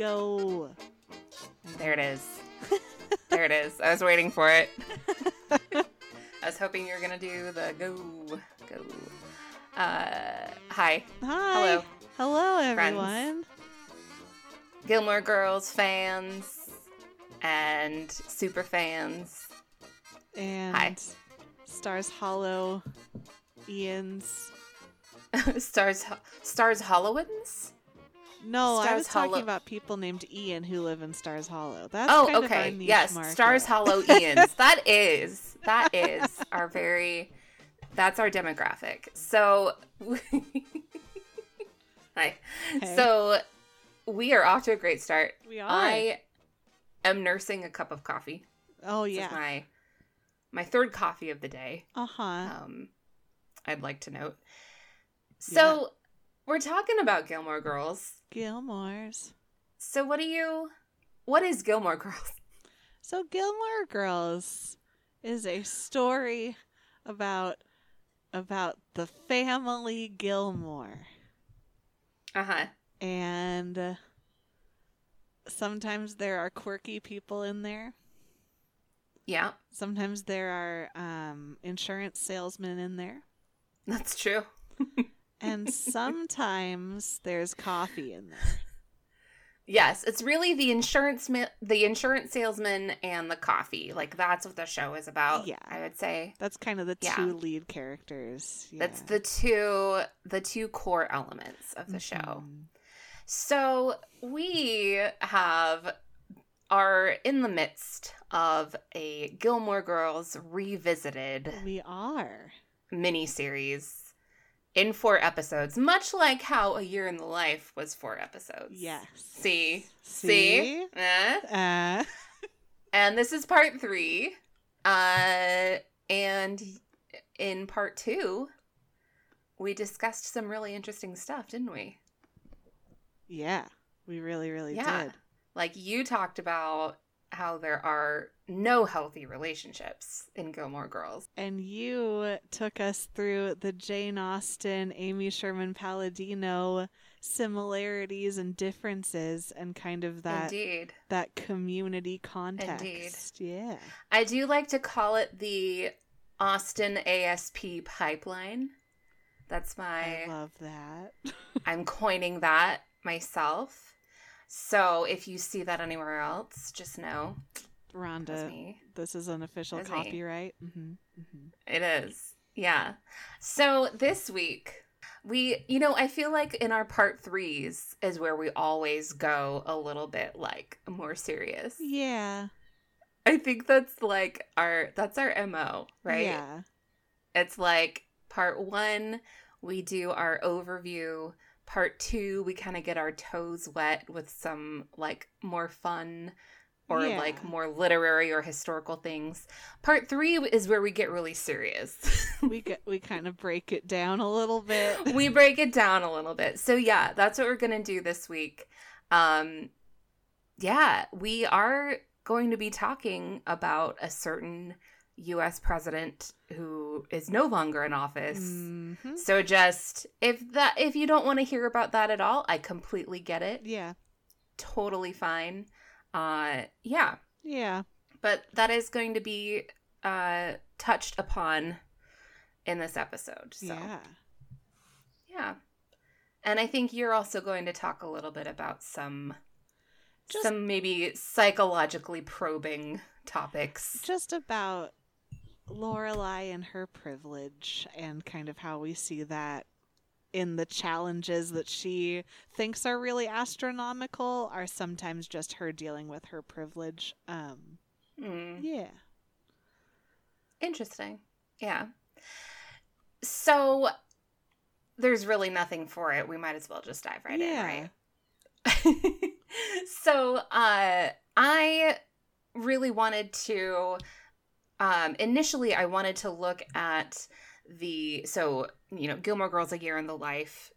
go. There it is. there it is. I was waiting for it. I was hoping you were gonna do the go go. Uh, hi, Hi. Hello. Hello, Friends. everyone. Gilmore Girls fans and super fans. And Hi. Stars Hollow, Ian's. stars, stars Hollowans. No, I Stars was talking about people named Ian who live in Stars Hollow. That's Oh, kind of okay. niche Yes, market. Stars Hollow Ians. that is that is our very that's our demographic. So Hi. Hey. So we are off to a great start. We are. I am nursing a cup of coffee. oh This is yeah. my my third coffee of the day. Uh huh. Um I'd like to note. So we're talking about Gilmore Girls. Gilmore's. So what do you what is Gilmore Girls? So Gilmore Girls is a story about about the family Gilmore. Uh-huh. and uh, sometimes there are quirky people in there. Yeah, Sometimes there are um, insurance salesmen in there, that's true. and sometimes there's coffee in there. Yes, it's really the insurance ma- the insurance salesman and the coffee. Like that's what the show is about. Yeah. I would say That's kind of the Yeah. two lead characters. that's the two the two core elements of the show. Mhm. So we have are in the midst of a Gilmore Girls revisited We are. miniseries in four episodes, much like how A Year in the Life was four episodes. Yes. See? See? Eh? Uh, And this is part three. Uh, and in part two, we discussed some really interesting stuff, didn't we? yeah, we really, really Yeah. did. Like you talked about how there are no healthy relationships in Gilmore Girls. And you took us through the Jane Austen, Amy Sherman Palladino similarities and differences and kind of that Indeed. that community context. Yeah. I do like to call it the Austen ASP pipeline. That's my I love that. I'm coining that myself. So if you see that anywhere else, just know Rhonda, this is an official That's copyright. hmm hmm It is. Yeah. So this week, we, you know, I feel like in our part threes is where we always go a little bit like more serious. Yeah. I think that's like our, that's our MO, right? Yeah. It's like part one, we do our overview. Part two, we kind of get our toes wet with some like more fun or Yeah. like more literary or historical things. Part three is where we get really serious. we get we kind of break it down a little bit. we break it down a little bit. So yeah, that's what we're gonna do this week. Um, yeah, we are going to be talking about a certain U.S. president who is no longer in office. Mhm. So just if that if you don't want to hear about that at all, I completely get it. Yeah. Totally fine. Uh, yeah, Yeah. but that is going to be uh touched upon in this episode. So Yeah. Yeah. And I think you're also going to talk a little bit about some Just- some maybe psychologically probing topics. Just about Lorelai and her privilege and kind of how we see that in the challenges that she thinks are really astronomical are sometimes just her dealing with her privilege. Um Hmm. yeah. Interesting. Yeah. So there's really nothing for it. We might as well just dive right Yeah. in, right? so uh I really wanted to um initially I wanted to look at the so you know Gilmore Girls a year in the life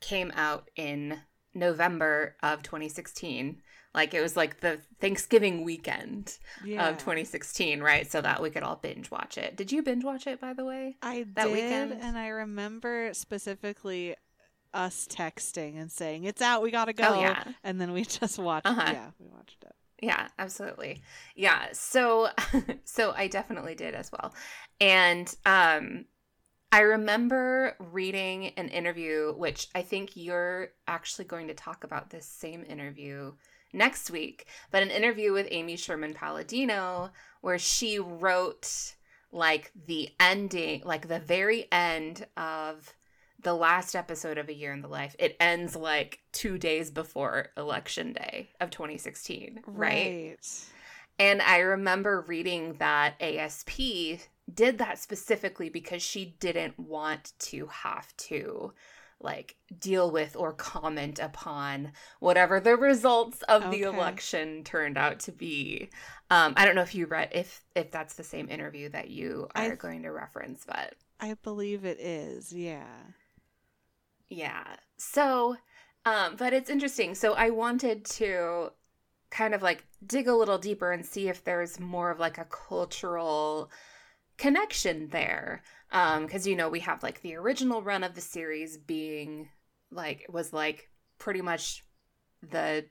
came out in November of 2016 like it was like the Thanksgiving weekend Yeah. of 2016 right so that we could all binge watch it did you binge watch it by the way I that did, weekend? and I remember specifically us texting and saying it's out, we gotta go, Oh, yeah. and then we just watched. Uh-huh. Yeah, we watched it. Yeah, absolutely. Yeah. So so I definitely did as well. And um I remember reading an interview which I think you're actually going to talk about this same interview next week, but an interview with Amy Sherman Palladino where she wrote like the ending, like the very end of the last episode of A Year in the Life. It ends like 2 days before election day of 2016, right? And I remember reading that ASP did that specifically because she didn't want to have to like deal with or comment upon whatever the results of the election turned out to be. Um, I don't know if you read if if that's the same interview that you are I've- going to reference, but I believe it is. Yeah. Yeah. So, um, but it's interesting. So I wanted to kind of like dig a little deeper and see if there's more of like a cultural connection there. Um, because you know, we have like the original run of the series being like was like pretty much the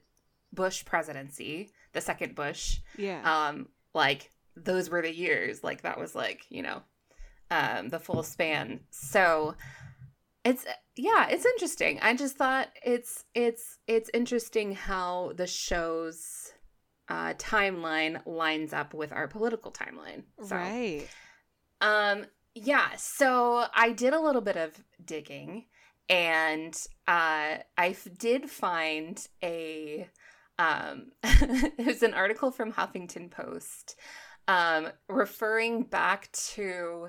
Bush presidency, the second Bush Yeah. um like those were the years like that was like you know um the full span so it's yeah it's interesting i just thought it's it's it's interesting how the show's uh timeline lines up with our political timeline so right. Um yeah so i did a little bit of digging and uh i f- did find a um it was an article from huffington post um referring back to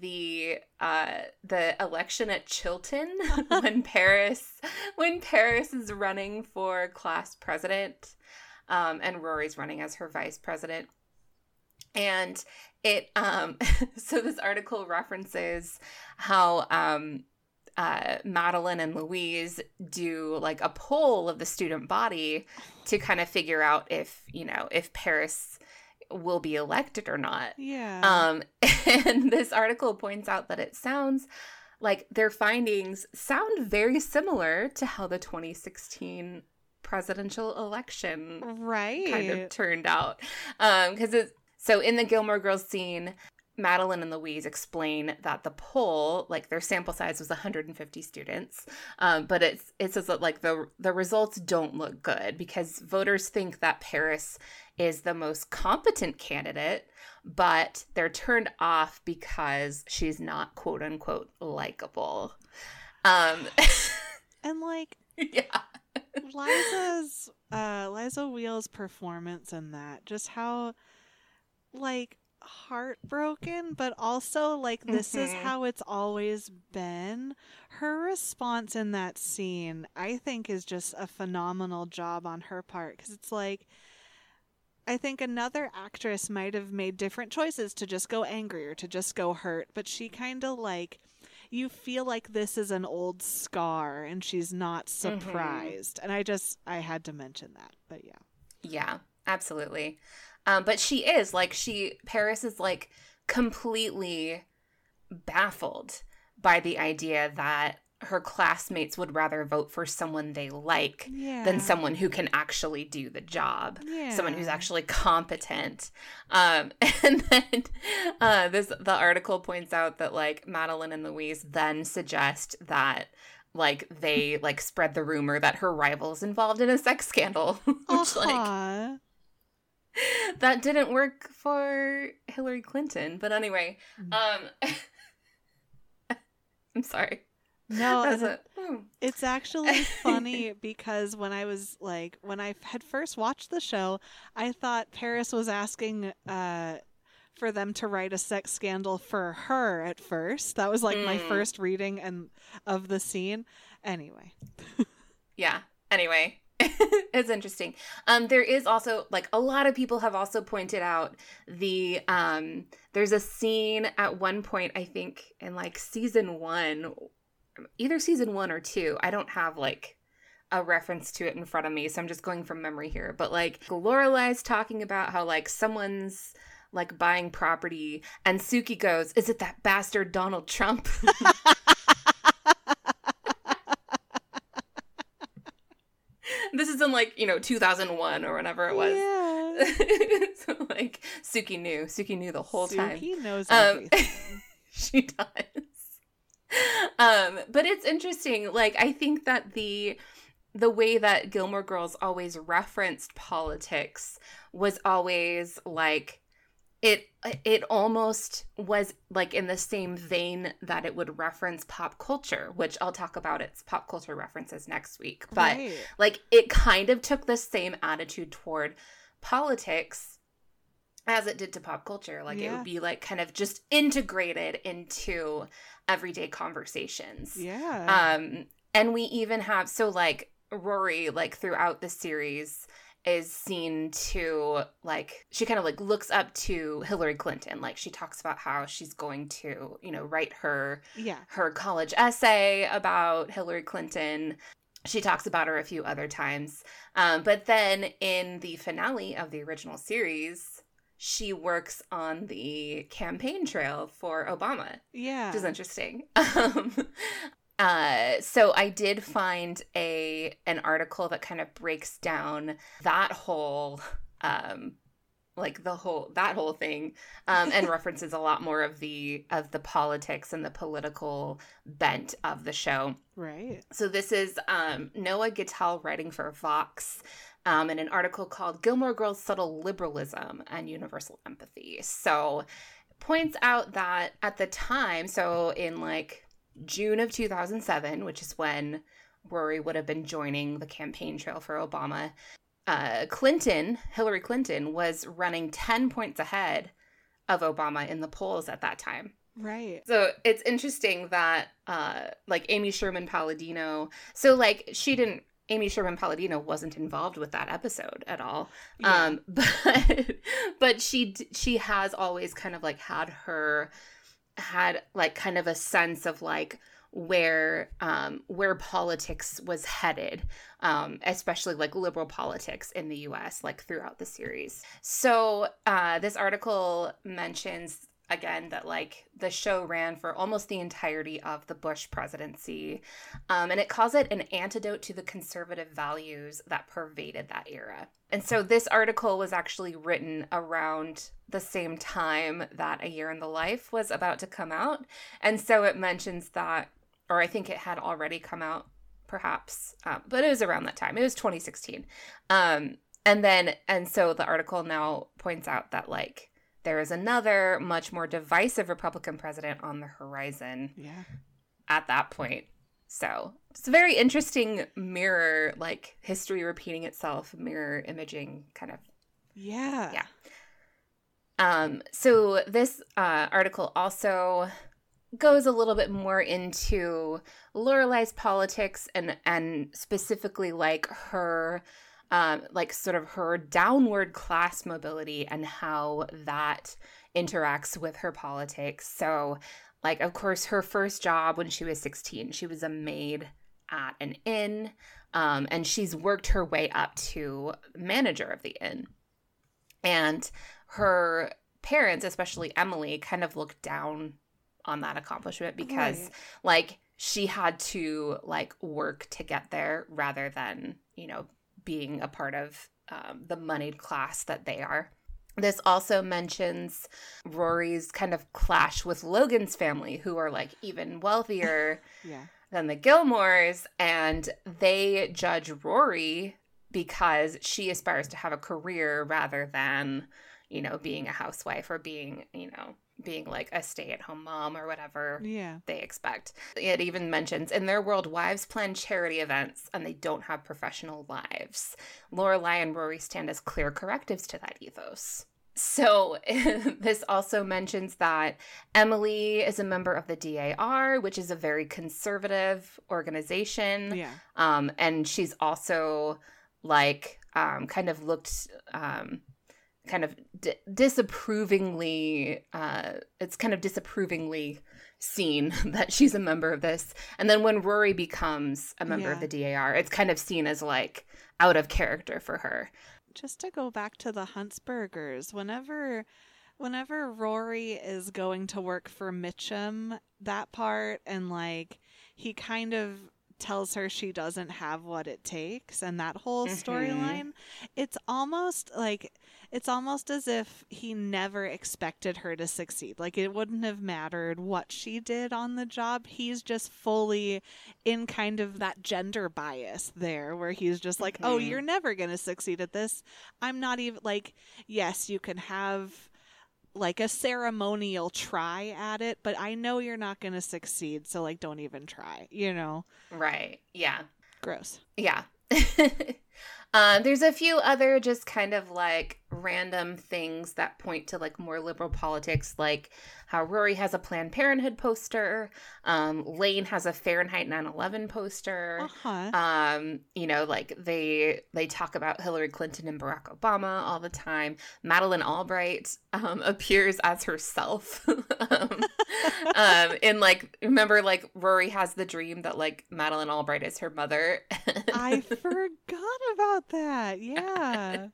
the uh the election at chilton when paris when paris is running for class president um and rory's running as her vice president and it um so this article references how um uh, Madeline and Louise do like a poll of the student body to kind of figure out if you know if Paris will be elected or not. Yeah. Um, and this article points out that it sounds like their findings sound very similar to how the 2016 presidential election right. kind of turned out. Um, because it's so in the Gilmore Girls scene, Madeline and Louise explain that the poll, like their sample size was 150 students, um, but it's it says that like the the results don't look good because voters think that Paris is the most competent candidate, but they're turned off because she's not quote unquote likable. Um, and like yeah. Liza's uh Liza Weil's performance in that, just how like heartbroken, but also like this is Mhm. how it's always been. Her response in that scene, I think, is just a phenomenal job on her part because it's like. I think another actress might have made different choices to just go angry or to just go hurt, but she kind of like you feel like this is an old scar and she's not surprised. And I just I had to mention that. But yeah. Yeah, absolutely. Um, but she is like she Paris is like completely baffled by the idea that her classmates would rather vote for someone they like Yeah. than someone who can actually do the job yeah. someone who's actually competent um and then uh this the article points out that like madeline and louise then suggest that like they like spread the rumor that her rival is involved in a sex scandal which like Uh-huh. that didn't work for hillary clinton but anyway Mm. um i'm sorry No, That's a- hmm. it's actually funny because when I was like when I had first watched the show, I thought Paris was asking uh for them to write a sex scandal for her at first. That was like my Mm. first reading and of the scene. Anyway. yeah anyway it's interesting. Um there is also like a lot of people have also pointed out the um there's a scene at one point i think in like season one either season one or two i don't have like a reference to it in front of me so i'm just going from memory here but like lorelai's talking about how like someone's like buying property and sookie goes is it that bastard donald trump is in like you know 2001 or whenever it was. Yeah. so like Sookie knew. Sookie knew the whole time. Sookie knows Um, she does. Um, but it's interesting. Like I think that the the way that Gilmore Girls always referenced politics was always like it it almost was like in the same vein that it would reference pop culture, which I'll talk about its pop culture references next week. But right. like it kind of took the same attitude toward politics as it did to pop culture like it would be like kind of just integrated into everyday conversations yeah. um and we even have so like rory like throughout the series is seen to like she kind of like looks up to hillary clinton like she talks about how she's going to you know write her yeah. her college essay about Hillary Clinton. She talks about her a few other times. Um, but then in the finale of the original series, she works on the campaign trail for Obama, Yeah. which is interesting. Um, uh, so I did find a an article that kind of breaks down that whole um, like the whole that whole thing um, and references a lot more of the of the politics and the political bent of the show Right. so this is um, noah Gittell writing for vox um, in an article called gilmore girls subtle liberalism and universal empathy so points out that at the time so in like june of 2007 which is when rory would have been joining the campaign trail for obama uh, Clinton, Hillary Clinton, was running 10 points ahead of Obama in the polls at that time. Right. So it's interesting that, uh, like, Amy Sherman Palladino, so, like, she didn't, Amy Sherman Palladino wasn't involved with that episode at all. Yeah. Um, but, but she, she has always kind of like had her, had like kind of a sense of like, where um where politics was headed um especially like liberal politics in the US like throughout the series. So uh this article mentions again that like the show ran for almost the entirety of the Bush presidency um and it calls it an antidote to the conservative values that pervaded that era. And so this article was actually written around the same time that A Year in the Life was about to come out. And so it mentions that or I think it had already come out, perhaps, um, but it was around that time. It was 2016. Um, and then, and so the article now points out that, like, there is another much more divisive Republican president on the horizon Yeah. at that point. So it's a very interesting mirror, like history repeating itself, mirror imaging kind of Yeah. Yeah. Um, so this uh, article also goes a little bit more into Lorelai's politics and and specifically like her um like sort of her downward class mobility and how that interacts with her politics. So like of course her first job when she was 16, she was a maid at an inn um and she's worked her way up to manager of the inn. And her parents, especially Emily, kind of looked down on that accomplishment because Right. like she had to like work to get there rather than, you know, being a part of um, the moneyed class that they are. This also mentions Rory's kind of clash with Logan's family, who are like even wealthier Yeah. than the Gilmores, and they judge Rory because she aspires to have a career rather than, you know, being a housewife or being, you know, being like a stay at home mom or whatever Yeah. they expect. It even mentions in their world, wives plan charity events and they don't have professional lives. Lorelai and Rory stand as clear correctives to that ethos. So, this also mentions that Emily is a member of the DAR, which is a very conservative organization. Yeah. Um, and she's also like um, kind of looked um, kind of di- disapprovingly uh, it's kind of disapprovingly seen that she's a member of this. And then when rory becomes a member of the dar it's kind of seen as like out of character for her. Just to go back to the Huntzbergers, whenever whenever Rory is going to work for Mitchum, that part and like he kind of tells her she doesn't have what it takes and that whole Mhm. storyline it's almost like it's almost as if he never expected her to succeed like it wouldn't have mattered what she did on the job he's just fully in kind of that gender bias there where he's just like oh Mhm. you're never going to succeed at this i'm not even like yes you can have like a ceremonial try at it but i know you're not going to succeed so like don't even try you know Right. Yeah. gross Yeah. um, there's a few other just kind of like random things that point to like more liberal politics, like how Rory has a Planned Parenthood poster, um, Lane has a Fahrenheit 9/11 poster. uh-huh Um, you know, like they they talk about Hillary Clinton and Barack Obama all the time. Madeleine Albright um, appears as herself. um, um, in like remember like Rory has the dream that like Madeleine Albright is her mother. i forgot about that yeah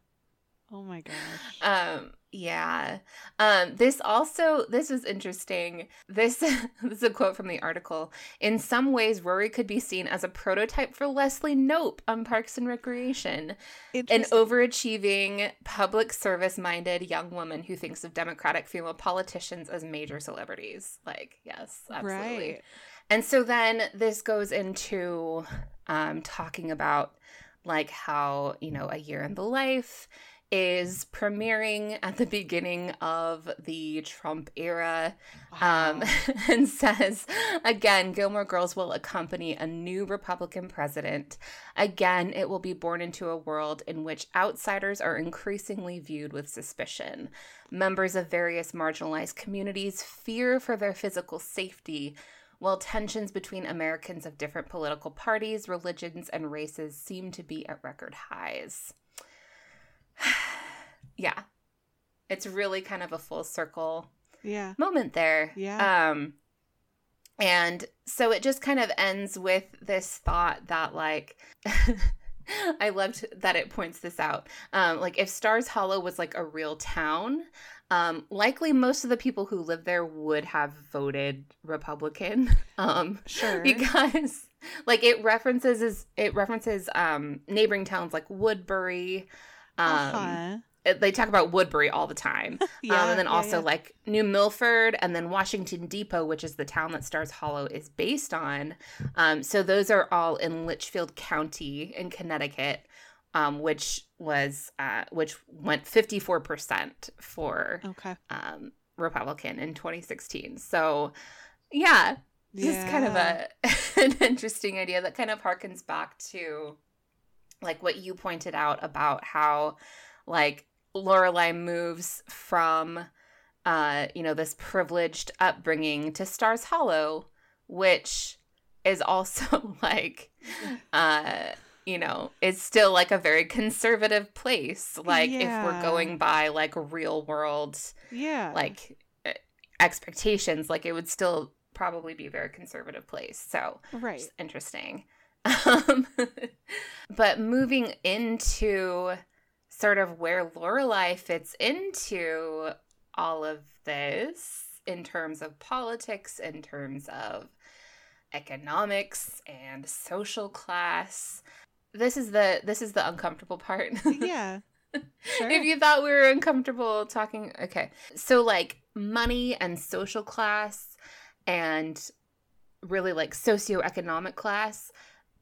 oh my gosh. Um yeah. Um this also this was interesting. This this is a quote from the article. In some ways rory could be seen as a prototype for leslie knope on parks and recreation an overachieving public service minded young woman who thinks of democratic female politicians as major celebrities. Like yes absolutely. Right. And so then this goes into um, talking about like how, you know, A Year in the Life is premiering at the beginning of the Trump era um, and says, again, Gilmore Girls will accompany a new Republican president. Again, it will be born into a world in which outsiders are increasingly viewed with suspicion. Members of various marginalized communities fear for their physical safety, while tensions between Americans of different political parties, religions, and races seem to be at record highs. yeah. It's really kind of a full circle yeah moment there. Yeah. Um and so it just kind of ends with this thought that like I loved that it points this out. Um like if Stars Hollow was like a real town, um likely most of the people who live there would have voted Republican. Um sure because like it references is it references um neighboring towns like Woodbury. Um uh-huh. they talk about Woodbury all the time. yeah um, and then yeah, also yeah. like New Milford and then Washington Depot, which is the town that Stars Hollow is based on. Um, so those are all in Litchfield County in Connecticut, um, which was uh, which went fifty four percent for okay um, Republican in 2016. So yeah, just kind of a an interesting idea that kind of harkens back to like what you pointed out about how like Lorelai moves from uh you know this privileged upbringing to Stars Hollow which is also like uh you know is still like a very conservative place. Like if we're going by like real world yeah. like expectations like it would still probably be a very conservative place. So right. interesting um, but moving into sort of where lorelai fits into all of this in terms of politics in terms of economics and social class this is the this is the uncomfortable part. Yeah sure. If you thought we were uncomfortable talking okay. So like money and social class and really like socioeconomic class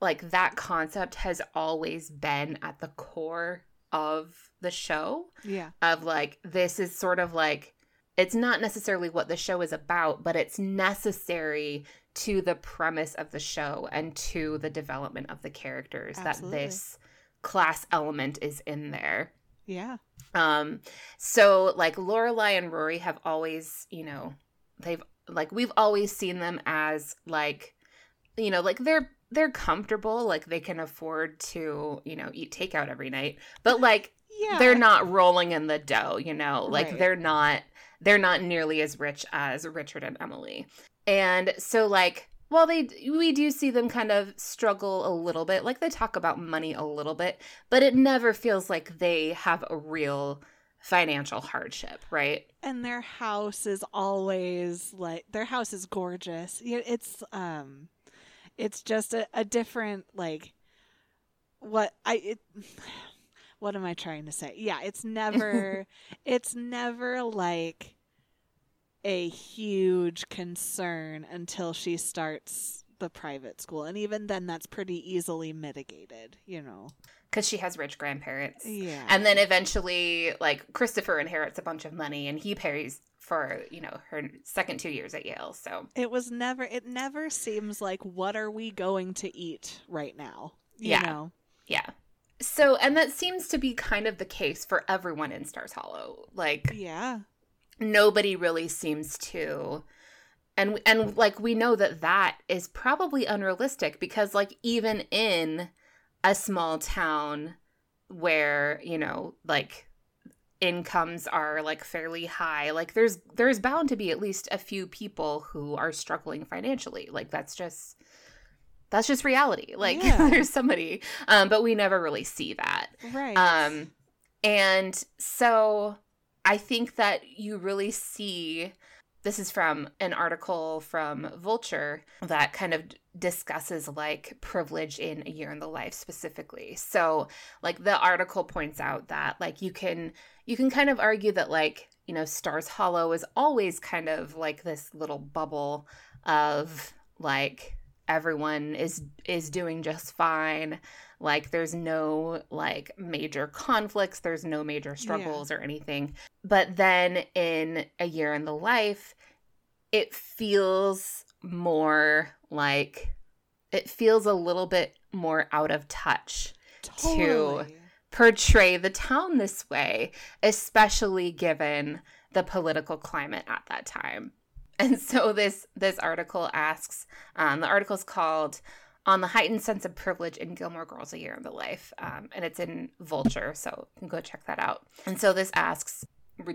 like that concept has always been at the core of the show. Yeah. Of like this is sort of like it's not necessarily what the show is about but it's necessary to the premise of the show and to the development of the characters Absolutely. that this class element is in there. Yeah. Um, so like Lorelai and Rory have always, you know, they've like we've always seen them as like, you know, like they're they're comfortable, like they can afford to, you know, eat takeout every night, but like yeah they're not rolling in the dough, you know, like Right. they're not they're not nearly as rich as Richard and Emily, and so like. While they we do see them kind of struggle a little bit, like they talk about money a little bit, but it never feels like they have a real financial hardship, right? and their house is always like their house is gorgeous Yeah, it's um it's just a, a different like what I it what am I trying to say? Yeah, it's never it's never like a huge concern until she starts the private school and even then that's pretty easily mitigated, you know. Cuz she has rich grandparents. Yeah. And then eventually like Christopher inherits a bunch of money and he pays for, you know, her second 2 years at Yale. So it was never it never seems like what are we going to eat right now? You Yeah. know. Yeah. So, and that seems to be kind of the case for everyone in Stars Hollow. Like Yeah. nobody really seems to and and like we know that that is probably unrealistic because like even in a small town where, you know, like incomes are like fairly high, like there's there's bound to be at least a few people who are struggling financially. Like that's just that's just reality. Like Yeah. there's somebody um but we never really see that. Right. Um, and so I think that you really see this is from an article from Vulture that kind of discusses like privilege in a year in the life specifically. So like the article points out that like you can you can kind of argue that like, you know, Stars Hollow is always kind of like this little bubble of like everyone is is doing just fine. Like there's no like major conflicts. There's no major struggles or anything but then in a year in the life it feels more like it feels a little bit more out of touch totally. portray the town this way especially given the political climate at that time and so this this article asks um, the article's called on the heightened sense of privilege in Gilmore Girls: A Year in the Life, um, and it's in Vulture, so you can go check that out. And so this asks,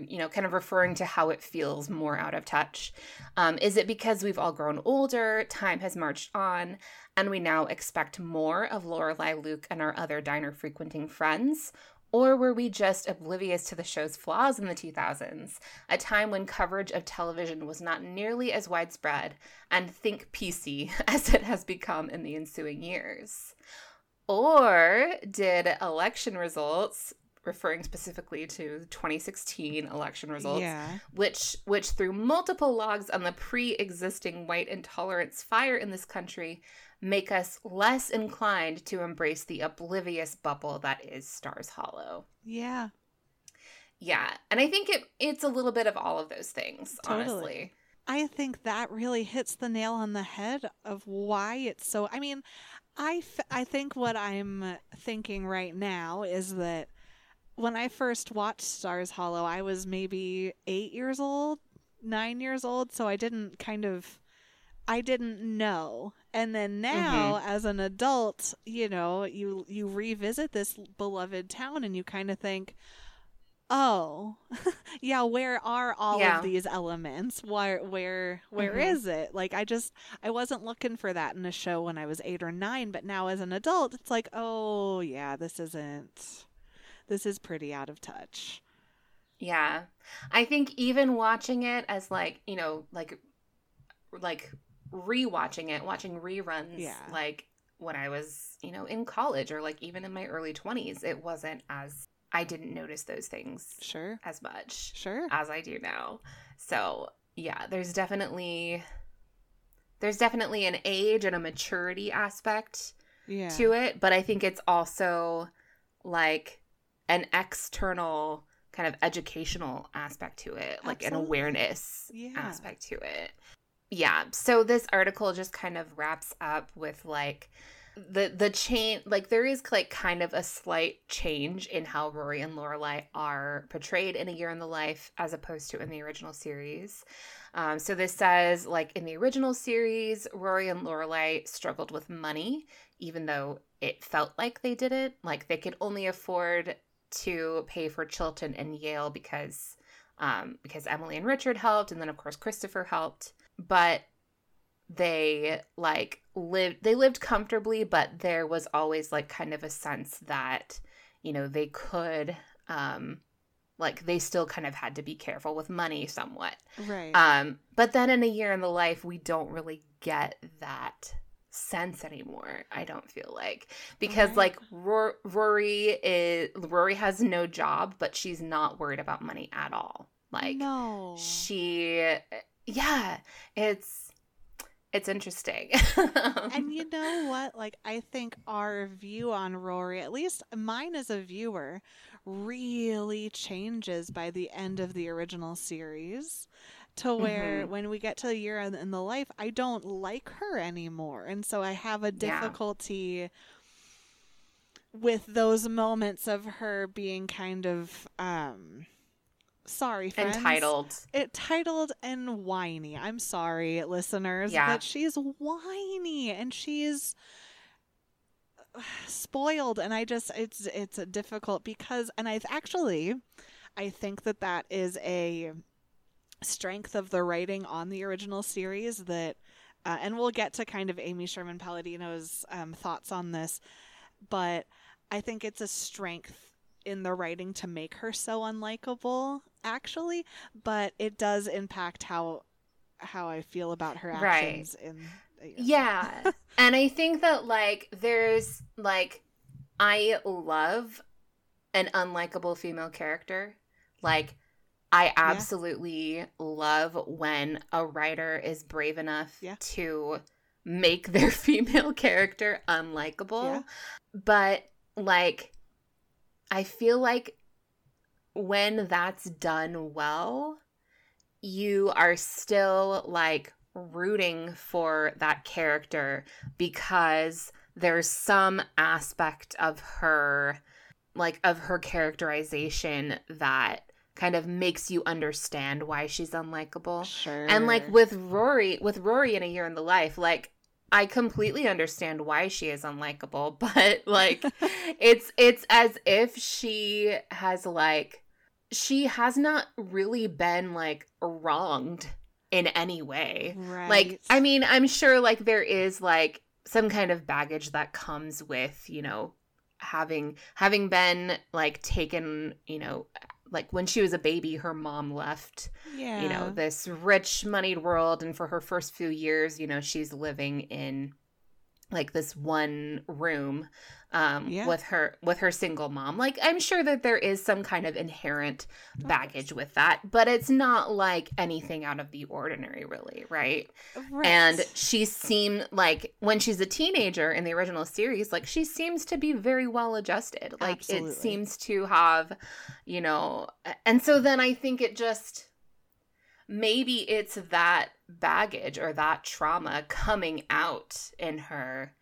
you know, kind of referring to how it feels more out of touch. Um, is it because we've all grown older, time has marched on, and we now expect more of Lorelai, Luke, and our other diner frequenting friends? Or were we just oblivious to the show's flaws in the 2000s, a time when coverage of television was not nearly as widespread and think PC as it has become in the ensuing years? Or did election results, referring specifically to the 2016 election results, Yeah. which which threw multiple logs on the pre-existing white intolerance fire in this country make us less inclined to embrace the oblivious bubble that is Stars Hollow. Yeah. Yeah, and I think it it's a little bit of all of those things, Totally. honestly. I think that really hits the nail on the head of why it's so. I mean, I, f- I think what I'm thinking right now is that when I first watched Stars Hollow, I was maybe eight years old, nine years old, so I didn't kind of. I didn't know. And then now as an adult, you know, you you revisit this beloved town and you kind of think, "Oh, yeah, where are all Yeah. of these elements? Where where where Mhm. is it? Like I just I wasn't looking for that in a show when I was 8 or 9, but now as an adult, it's like, "Oh, yeah, this isn't this is pretty out of touch." Yeah. I think even watching it as like, you know, like like rewatching it, watching reruns Yeah. like when I was, you know, in college or like even in my early 20s, it wasn't as I didn't notice those things Sure. as much Sure. as I do now. So, yeah, there's definitely there's definitely an age and a maturity aspect Yeah. to it, but I think it's also like an external kind of educational aspect to it, like an awareness Yeah. aspect to it. Yeah. So this article just kind of wraps up with like the the chain like there is like kind of a slight change in how Rory and Lorelai are portrayed in a year in the life as opposed to in the original series. Um, so this says like in the original series, Rory and Lorelai struggled with money, even though it felt like they didn't. Like they could only afford to pay for Chilton and Yale because um, because Emily and Richard helped, and then of course Christopher helped. But they like lived they lived comfortably, but there was always like kind of a sense that you know they could um, like they still kind of had to be careful with money somewhat. Right. Um, but then in a year in the life, we don't really get that sense anymore i don't feel like because Right. like Ror- rory is rory has no job but she's not worried about money at all like no. she yeah it's it's interesting and you know what? Like, I think our view on Rory, at least mine as a viewer, really changes by the end of the original series to where Mhm. when we get to a year in, in the life, I don't like her anymore. And so I have a Yeah. difficulty with those moments of her being kind of, um, sorry, friends. entitled it titled and whiny. I'm sorry, listeners, Yeah. but she's whiny and she's spoiled and I just it's it's difficult because and I've actually I think that that is a strength of the writing on the original series that uh, and we'll get to kind of Amy Sherman Palladino's um, thoughts on this, but I think it's a strength in the writing to make her so unlikable, actually. But it does impact how how I feel about her Right. actions in. uh, Yeah. and I think that like there's like I love an unlikable female character. Like I absolutely love when a writer is brave enough Yeah. to make their female character unlikable. Yeah. But like I feel like when that's done well, you are still like rooting for that character because there's some aspect of her like of her characterization that kind of makes you understand why she's unlikable. Sure. And like with Rory, with Rory in a year in the life, like I completely understand why she is unlikable, but like it's it's as if she has like she has not really been like wronged in any way. right. Like I mean, I'm sure like there is like some kind of baggage that comes with, you know, having having been like taken, you know, like when she was a baby her mom left yeah. you know this rich moneyed world and for her first few years you know she's living in like this one room um Yeah. with her with her single mom like i'm sure that there is some kind of inherent baggage with that but it's not like anything out of the ordinary really right Right. and she seemed like when she's a teenager in the original series like she seems to be very well adjusted like Absolutely. it seems to have you know and so then i think it just maybe it's that baggage or that trauma coming out in her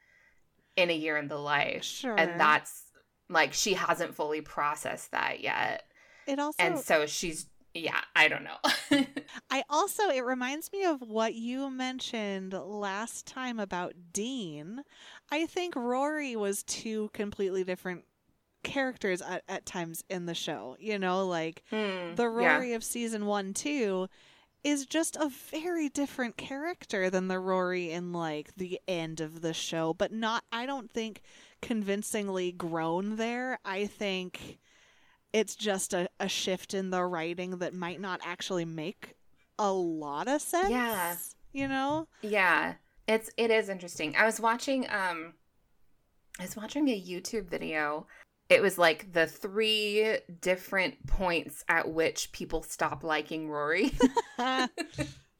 in a year in the life sure. and that's like she hasn't fully processed that yet it also and so she's yeah i don't know I also it reminds me of what you mentioned last time about Dean. I think Rory was two completely different characters at, at times in the show. You know, like Hmm, the yeah. Rory of season one, two is just a very different character than the Rory in like the end of the show, but not I don't think convincingly grown there. I think it's just a, a shift in the writing that might not actually make a lot of sense. Yeah. You know? Yeah, it's it is interesting. I was watching um I was watching a YouTube video. It was like the three different points at which people stop liking Rory.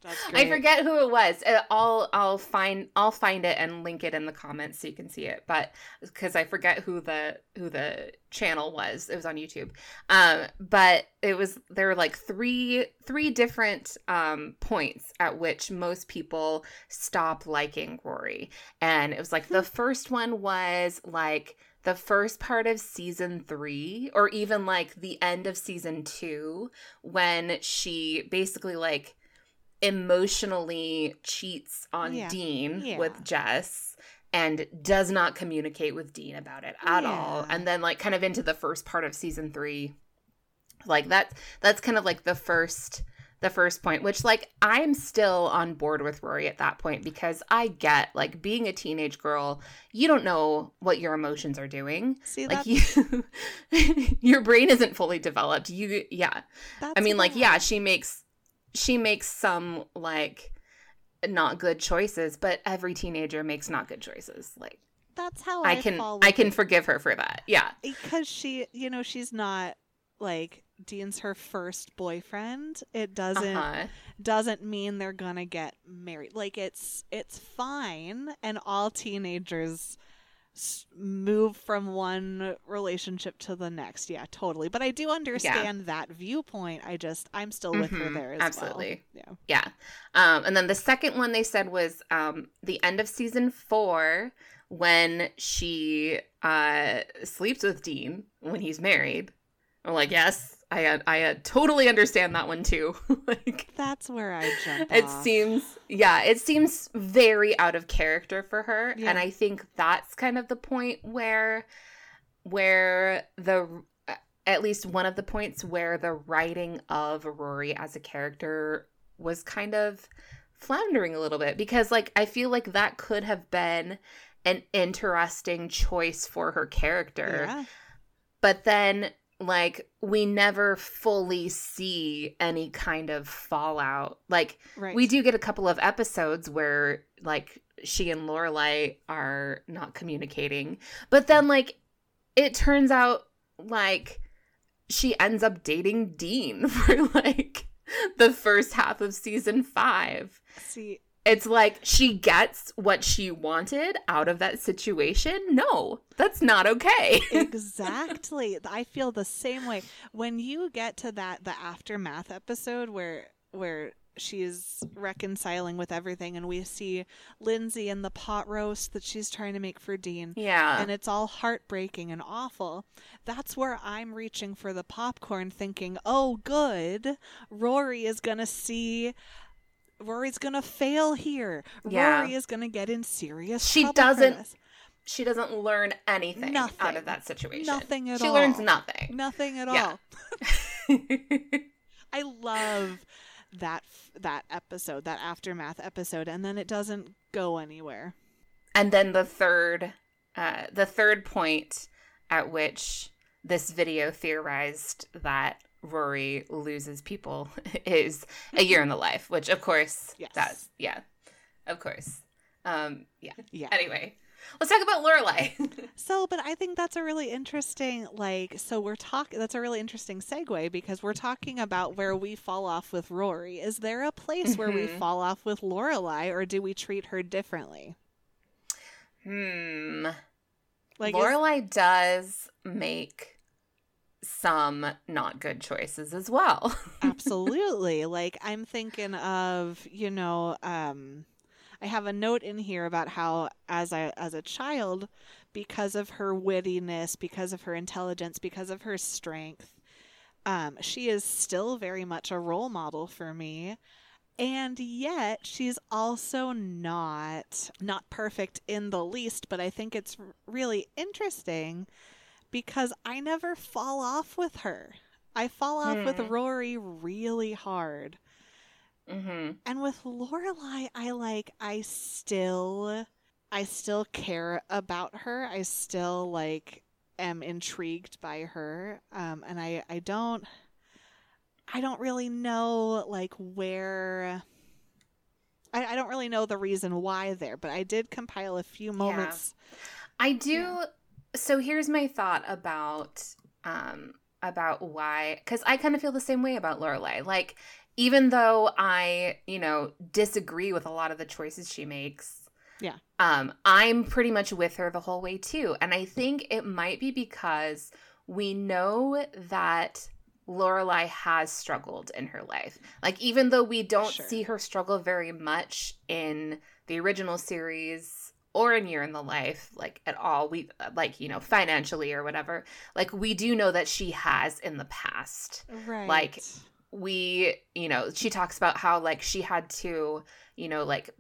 That's I forget who it was. Uh, I'll I'll find I'll find it and link it in the comments so you can see it. But because I forget who the who the channel was, it was on YouTube. Um, but it was there were like three three different um points at which most people stop liking Rory, and it was like the first one was like the first part of season three, or even like the end of season two, when she basically like emotionally cheats on Yeah. Dean Yeah. with Jess and does not communicate with Dean about it at all. And then like kind of into the first part of season 3 like that that's kind of like the first the first point which like I'm still on board with Rory at that point because I get like being a teenage girl you don't know what your emotions are doing See like you your brain isn't fully developed you yeah I mean, like, yeah, she makes she makes some like not good choices, but every teenager makes not good choices. Like That's how I, I can I can it. forgive her for that. Yeah. because she you know she's not like Dean's her first boyfriend. It doesn't Uh-huh. doesn't mean they're gonna get married. Like it's it's fine, and all teenagers move from one relationship to the next. Yeah, totally. But I do understand that viewpoint. I just I'm still with her Mhm, there as absolutely. well. Yeah. Um, and then the second one they said was um, the end of season four when she uh, sleeps with Dean when he's married. I'm like, yes, I I uh, totally understand that one too. like, that's where I jump. it off. seems, yeah, it seems very out of character for her, Yeah. and I think that's kind of the point where, where the at least one of the points where the writing of Rory as a character was kind of floundering a little bit because like I feel like that could have been an interesting choice for her character Yeah, but then like we never fully see any kind of fallout like right. we do get a couple of episodes where like she and Lorelai are not communicating, but then like it turns out like she ends up dating Dean for like the first half of season 5. see. It's like she gets what she wanted out of that situation. No, that's not okay. exactly i feel the same way when you get to that the aftermath episode where where she's reconciling with everything and we see lindsay in the pot roast that she's trying to make for dean yeah. and it's all heartbreaking and awful that's where i'm reaching for the popcorn thinking oh good rory is gonna see Rory's gonna fail here. Yeah. Rory is gonna get in serious She doesn't she doesn't learn anything out of that situation. Nothing at she all. learns nothing. Nothing at Yeah. all. I love that that episode, that aftermath episode, and then it doesn't go anywhere. and then the third uh, the third point at which this video theorized that Rory loses people is a year in the life, which of course Yes. that's yeah. Of course. Um yeah. Yeah. Anyway, let's talk about Lorelai. So, but I think that's a really interesting, like, so we're talking, that's a really interesting segue because we're talking about where we fall off with Rory. Is there a place where we Mhm. fall off with Lorelai or do we treat her differently? hmm. Like, Lorelai does make some not good choices as well. absolutely. like, I'm thinking of, you know, um, I have a note in here about how as I as a child because of her wittiness, because of her intelligence, because of her strength, um, she is still very much a role model for me. And yet she's also not not perfect in the least, but I think it's really interesting because I never fall off with her. I fall off with Hmm. Rory really hard. hmm And with Lorelai, I like I still I still care about her. I still like am intrigued by her. Um and I I don't I don't really know like where I, I don't really know the reason why there, but I did compile a few moments. I do. Yeah. So here's my thought about um about why because I kind of feel the same way about Lorelai. Like even though I you know disagree with a lot of the choices she makes, Yeah. um, I'm pretty much with her the whole way too, and I think it might be because we know that Lorelai has struggled in her life. Like even though we don't Sure. see her struggle very much in the original series or in Year in the Life, like at all, we uh, like you know financially or whatever. Like we do know that she has in the past. Right. Like, We, you know, she talks about how like she had to, you know, like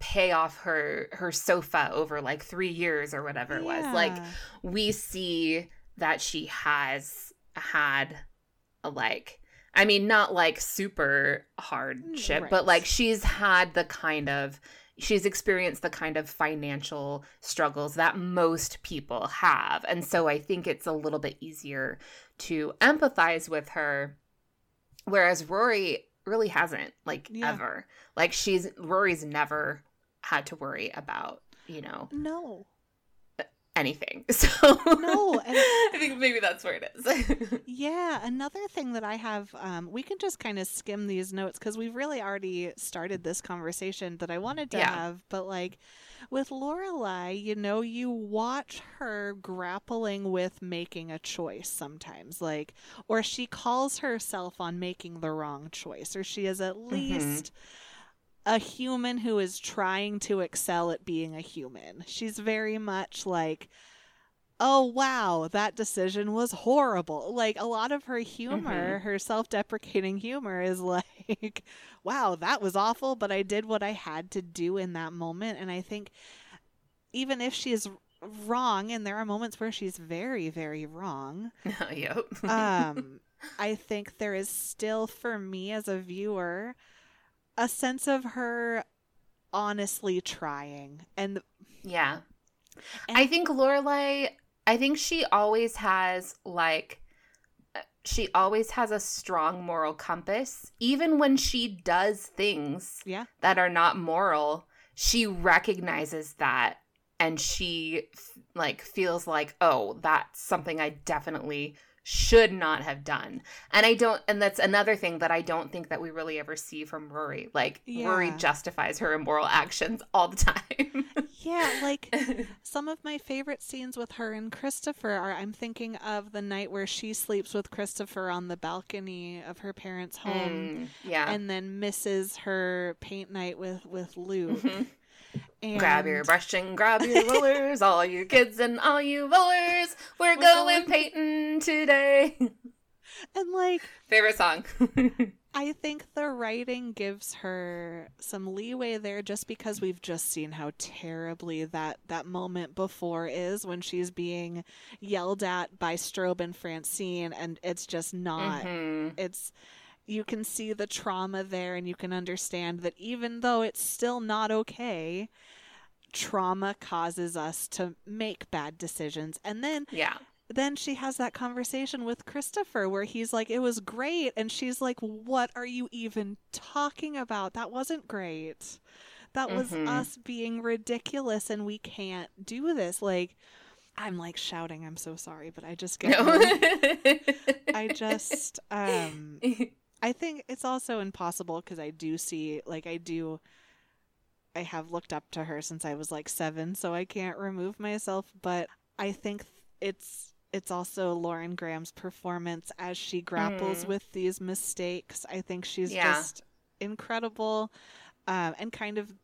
pay off her her sofa over like three years or whatever it was. Like we see that she has had a like I mean not like super hardship, Right. but like she's had the kind of she's experienced the kind of financial struggles that most people have. And so I think it's a little bit easier to empathize with her whereas Rory really hasn't like Yeah. ever. Like she's Rory's never had to worry about, you know, No. Anything. So No, I think maybe that's where it is. Yeah, another thing that I have, um, we can just kind of skim these notes because we've really already started this conversation that I wanted to Yeah. have. But like with Lorelai, you know, you watch her grappling with making a choice sometimes, like, or she calls herself on making the wrong choice, or she is at least. A human who is trying to excel at being a human. She's very much like, oh wow that decision was horrible like a lot of her humor her self-deprecating humor is like wow that was awful but i did what i had to do in that moment and i think even if she's wrong and there are moments where she's very very wrong yep. um i think there is still for me as a viewer a sense of her honestly trying and yeah. And- I think Lorelai I think she always has like she always has a strong moral compass even when she does things yeah that are not moral she recognizes that and she like feels like oh that's something i definitely should not have done. And i don't and that's another thing that i don't think that we really ever see from rory. Like rory justifies her immoral actions all the time. Yeah like Some of my favorite scenes with her and Christopher are I'm thinking of the night where she sleeps with Christopher on the balcony of her parents' home Mm, yeah. and then misses her paint night with with Luke. Mhm. And grab your brush and grab your rollers all you kids and all you rollers. We're, We're going going- painting today. And like favorite song. I think the writing gives her some leeway there just because we've just seen how terribly that that moment before is when she's being yelled at by Straub and Francine and it's just not Mhm. it's you can see the trauma there and you can understand that even though it's still not okay trauma causes us to make bad decisions. And then yeah. then she has that conversation with Christopher where he's like it was great. And she's like what are you even talking about? That wasn't great. That was Mhm. us being ridiculous and we can't do this. Like I'm like shouting I'm so sorry but I just get no. I just um I think it's also impossible because I do see, like, I do, I have looked up to her since I was like seven, so I can't remove myself. But I think it's it's also Lauren Graham's performance as she grapples Mm. with these mistakes. I think she's Yeah. just incredible, um, and kind of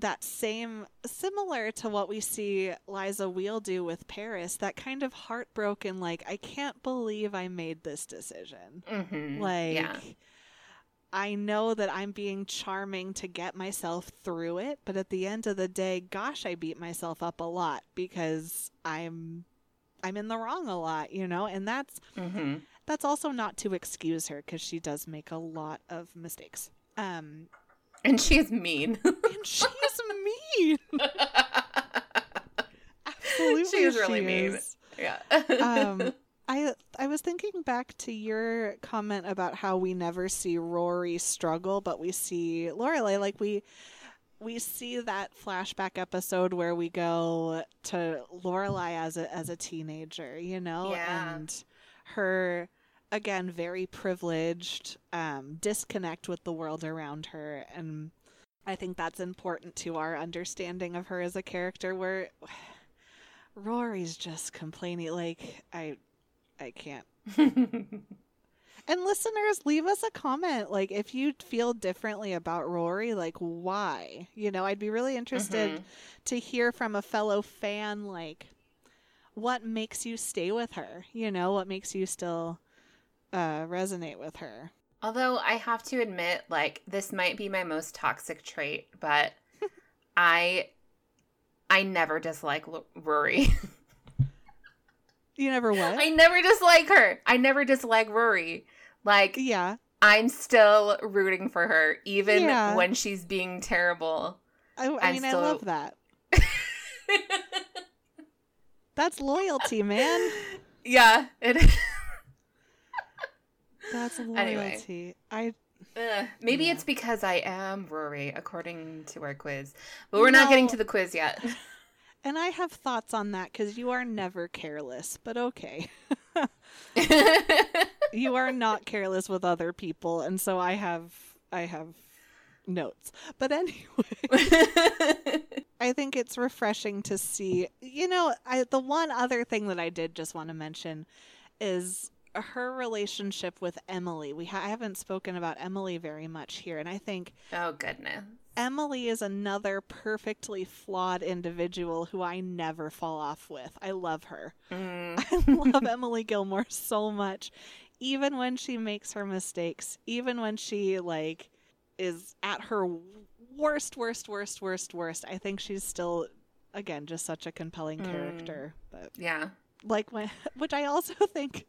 that same similar to what we see Liza Weil do with Paris. That kind of heartbroken, like I can't believe I made this decision. Mhm. Like, yeah I know that I'm being charming to get myself through it, but at the end of the day, gosh, I beat myself up a lot because I'm I'm in the wrong a lot, you know? And that's hmm that's also not to excuse her cuz she does make a lot of mistakes. Um and she's mean and she's mean. Absolutely. She is really she mean. is. yeah um I I was thinking back to your comment about how we never see Rory struggle, but we see Lorelai like we we see that flashback episode where we go to Lorelai as a as a teenager, you know, Yeah. and her again very privileged, um, disconnect with the world around her, and I think that's important to our understanding of her as a character. Where Rory's just complaining, like I, I can't. And listeners, leave us a comment. Like, if you feel differently about Rory, like, why? You know, I'd be really interested Mhm. to hear from a fellow fan, like, what makes you stay with her? You know, what makes you still uh, resonate with her? Although I have to admit, like this might be my most toxic trait, but I I never dislike L- Rory. You never what? I never dislike her. I never dislike Rory. Like yeah. I'm still rooting for her, even Yeah. when she's being terrible. I, I mean, still- I love that. That's loyalty, man. yeah, it. That's loyalty. Anyway. I Ugh, maybe Yeah. it's because I am Rory, according to our quiz. But we're not getting to the quiz yet. and I have thoughts on that because you are never careless. But okay, you are not careless with other people, and so I have I have notes. But anyway. I think it's refreshing to see. You know, I, the one other thing that I did just want to mention is her relationship with Emily. We ha- I haven't spoken about Emily very much here, and I think oh, goodness. Emily is another perfectly flawed individual who I never fall off with. I love her. Mm. I love Emily Gilmore so much. Even when she makes her mistakes, even when she like is at her worst, worst, worst, worst, worst, I think she's still again just such a compelling Mm. character. But Yeah. like when which I also think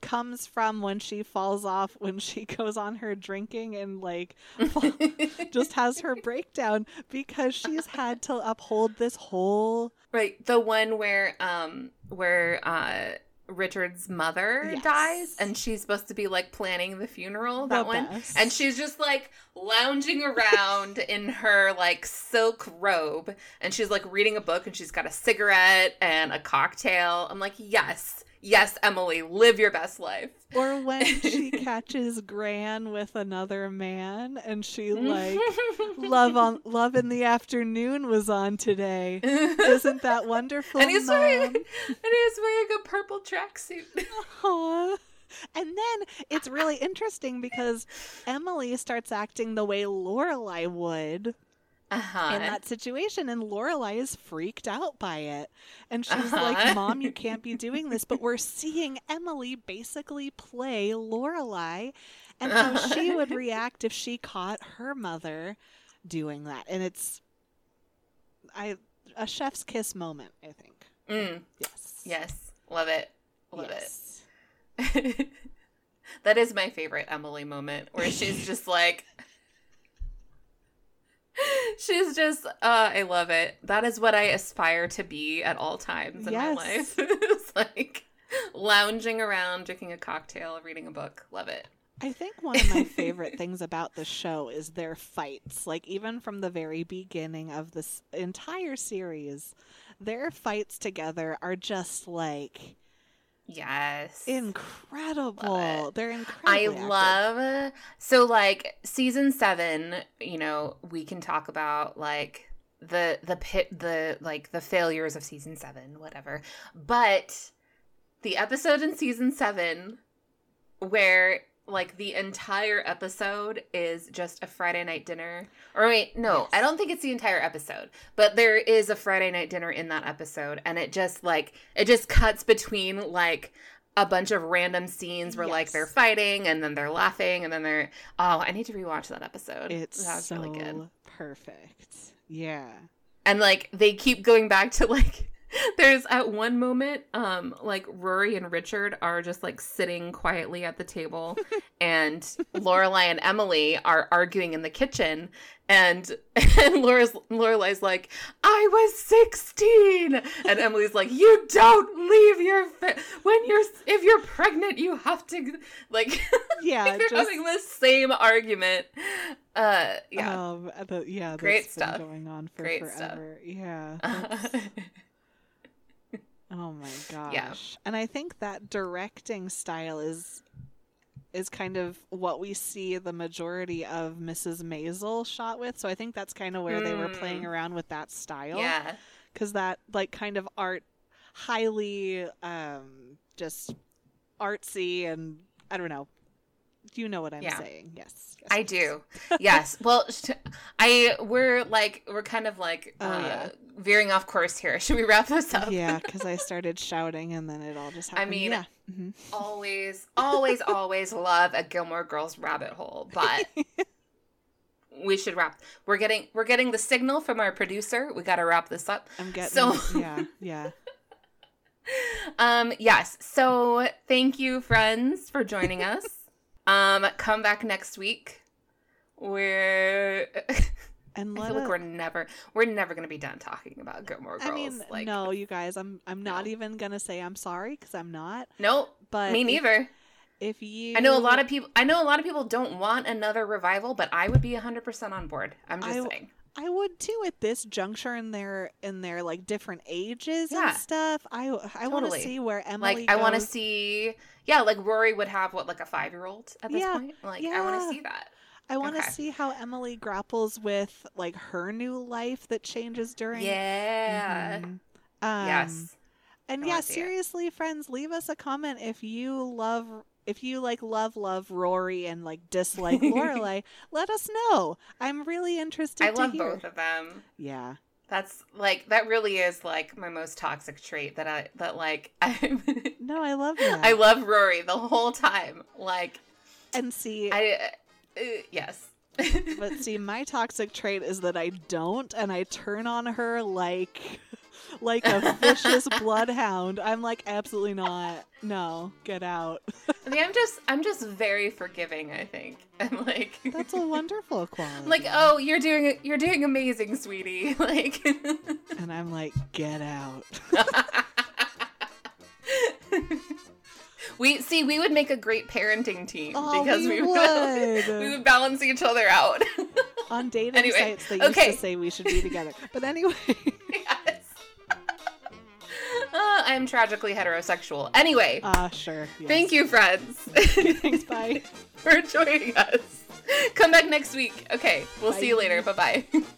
comes from when she falls off when she goes on her drinking and like fall- just has her breakdown because she's had to uphold this whole right. The one where um where uh Richard's mother Yes. dies and she's supposed to be like planning the funeral. the That one. best. And she's just like lounging around in her like silk robe and she's like reading a book and she's got a cigarette and a cocktail. I'm like, yes, yes, Emily, live your best life. Or when she catches Gran with another man and she like love on love in the afternoon was on today. Isn't that wonderful? and he's wearing and he's wearing a purple tracksuit. And then it's really interesting because Emily starts acting the way Lorelai would Uh-huh. in that situation, and Lorelai is freaked out by it, and she's Uh-huh. like, "Mom, you can't be doing this." But we're seeing Emily basically play Lorelai, and how she would react if she caught her mother doing that, and it's, I a chef's kiss moment, I think. Mm, Yes. yes. Love it. Love yes. it. that is my favorite Emily moment where she's just like She's just uh I love it. That is what I aspire to be at all times in Yes. my life. it's like lounging around, drinking a cocktail, reading a book. Love it. I think one of my favorite things about the show is their fights. Like even from the very beginning of this entire series, their fights together are just like Yes. incredible. They're incredible. I incredible. love so like season 7, you know, we can talk about like the the pit the like the failures of season 7, whatever. But the episode in season 7 where like the entire episode is just a Friday night dinner. Or wait, no, Yes. I don't think it's the entire episode. But there is a Friday night dinner in that episode and it just like it just cuts between like a bunch of random scenes where like they're fighting and then they're laughing and then they're oh, I need to rewatch that episode. It's that was so really good. perfect. Yeah. and like they keep going back to like there's at one moment um like rory and richard are just like sitting quietly at the table and lorelai and emily are arguing in the kitchen and and Laura's Lorelai's like, I was 16. And Emily's like, you don't leave your fa- when you're if you're pregnant, you have to like Yeah, they're just having the same argument. Uh yeah. um, the, yeah, Great stuff. going on for Great stuff. forever. Yeah. Oh my gosh. Yeah. And I think that directing style is is kind of what we see the majority of Mrs. Maisel shot with. So I think that's kind of where they were playing Mm. around with that style. yeah. Cuz that like kind of art highly um just artsy and I don't know. You know what I'm Yeah. saying. Yes. yes, I yes. do. Yes. Well, I we're like we're kind of like Oh, uh, yeah. veering off course here. Should we wrap this up? Yeah, because I started shouting and then it all just happened. I mean, yeah. Mhm. always, always, always love a Gilmore Girls rabbit hole, but we should wrap. We're getting we're getting the signal from our producer. We got to wrap this up. I'm getting. So- yeah, yeah. Um, yes. So thank you, friends, for joining us. Um, come back next week. We're And I feel like we're never we're never gonna be done talking about Gilmore Girls. I mean, like no, you guys. I'm. I'm not no. even gonna say I'm sorry because I'm not. nope, But me if- neither. if you I know a lot of people. I know a lot of people don't want another revival, but I would be hundred percent on board. I'm just I- saying. I would too at this juncture in their in their like different ages Yeah. and stuff. I I want to see where Emily. Like I want to see. Yeah, like Rory would have what, like a five year old at this Yeah, point. Like I want to see that. I want to okay. see how Emily grapples with like her new life that changes during. Yeah. Mhm. Um, yes. And yeah, it. seriously, friends, leave us a comment if you love if you like love love Rory and like dislike Lorelai. let us know. I'm really interested. I to love hear. both of them. Yeah. That's like that really is like my most toxic trait that I that like I'm No, I love that. I love Rory the whole time. Like and see, I uh, yes. but see, my toxic trait is that I don't, and I turn on her like, like a vicious bloodhound. I'm like, absolutely not. No, get out. I mean, I'm just I'm just very forgiving, I think. I'm like That's a wonderful quality. Like, "Oh, you're doing you're doing amazing, sweetie." Like and I'm like, get out. We see we would make a great parenting team Oh, because we we would would. we would balance each other out. on dating Anyway, sites, they used to say we should be together. But anyway, yes. Uh, I'm tragically heterosexual. Anyway, uh, sure. yes. thank you, friends, Thanks. Bye. for joining us. Come back next week. Okay, we'll see you later. Bye bye.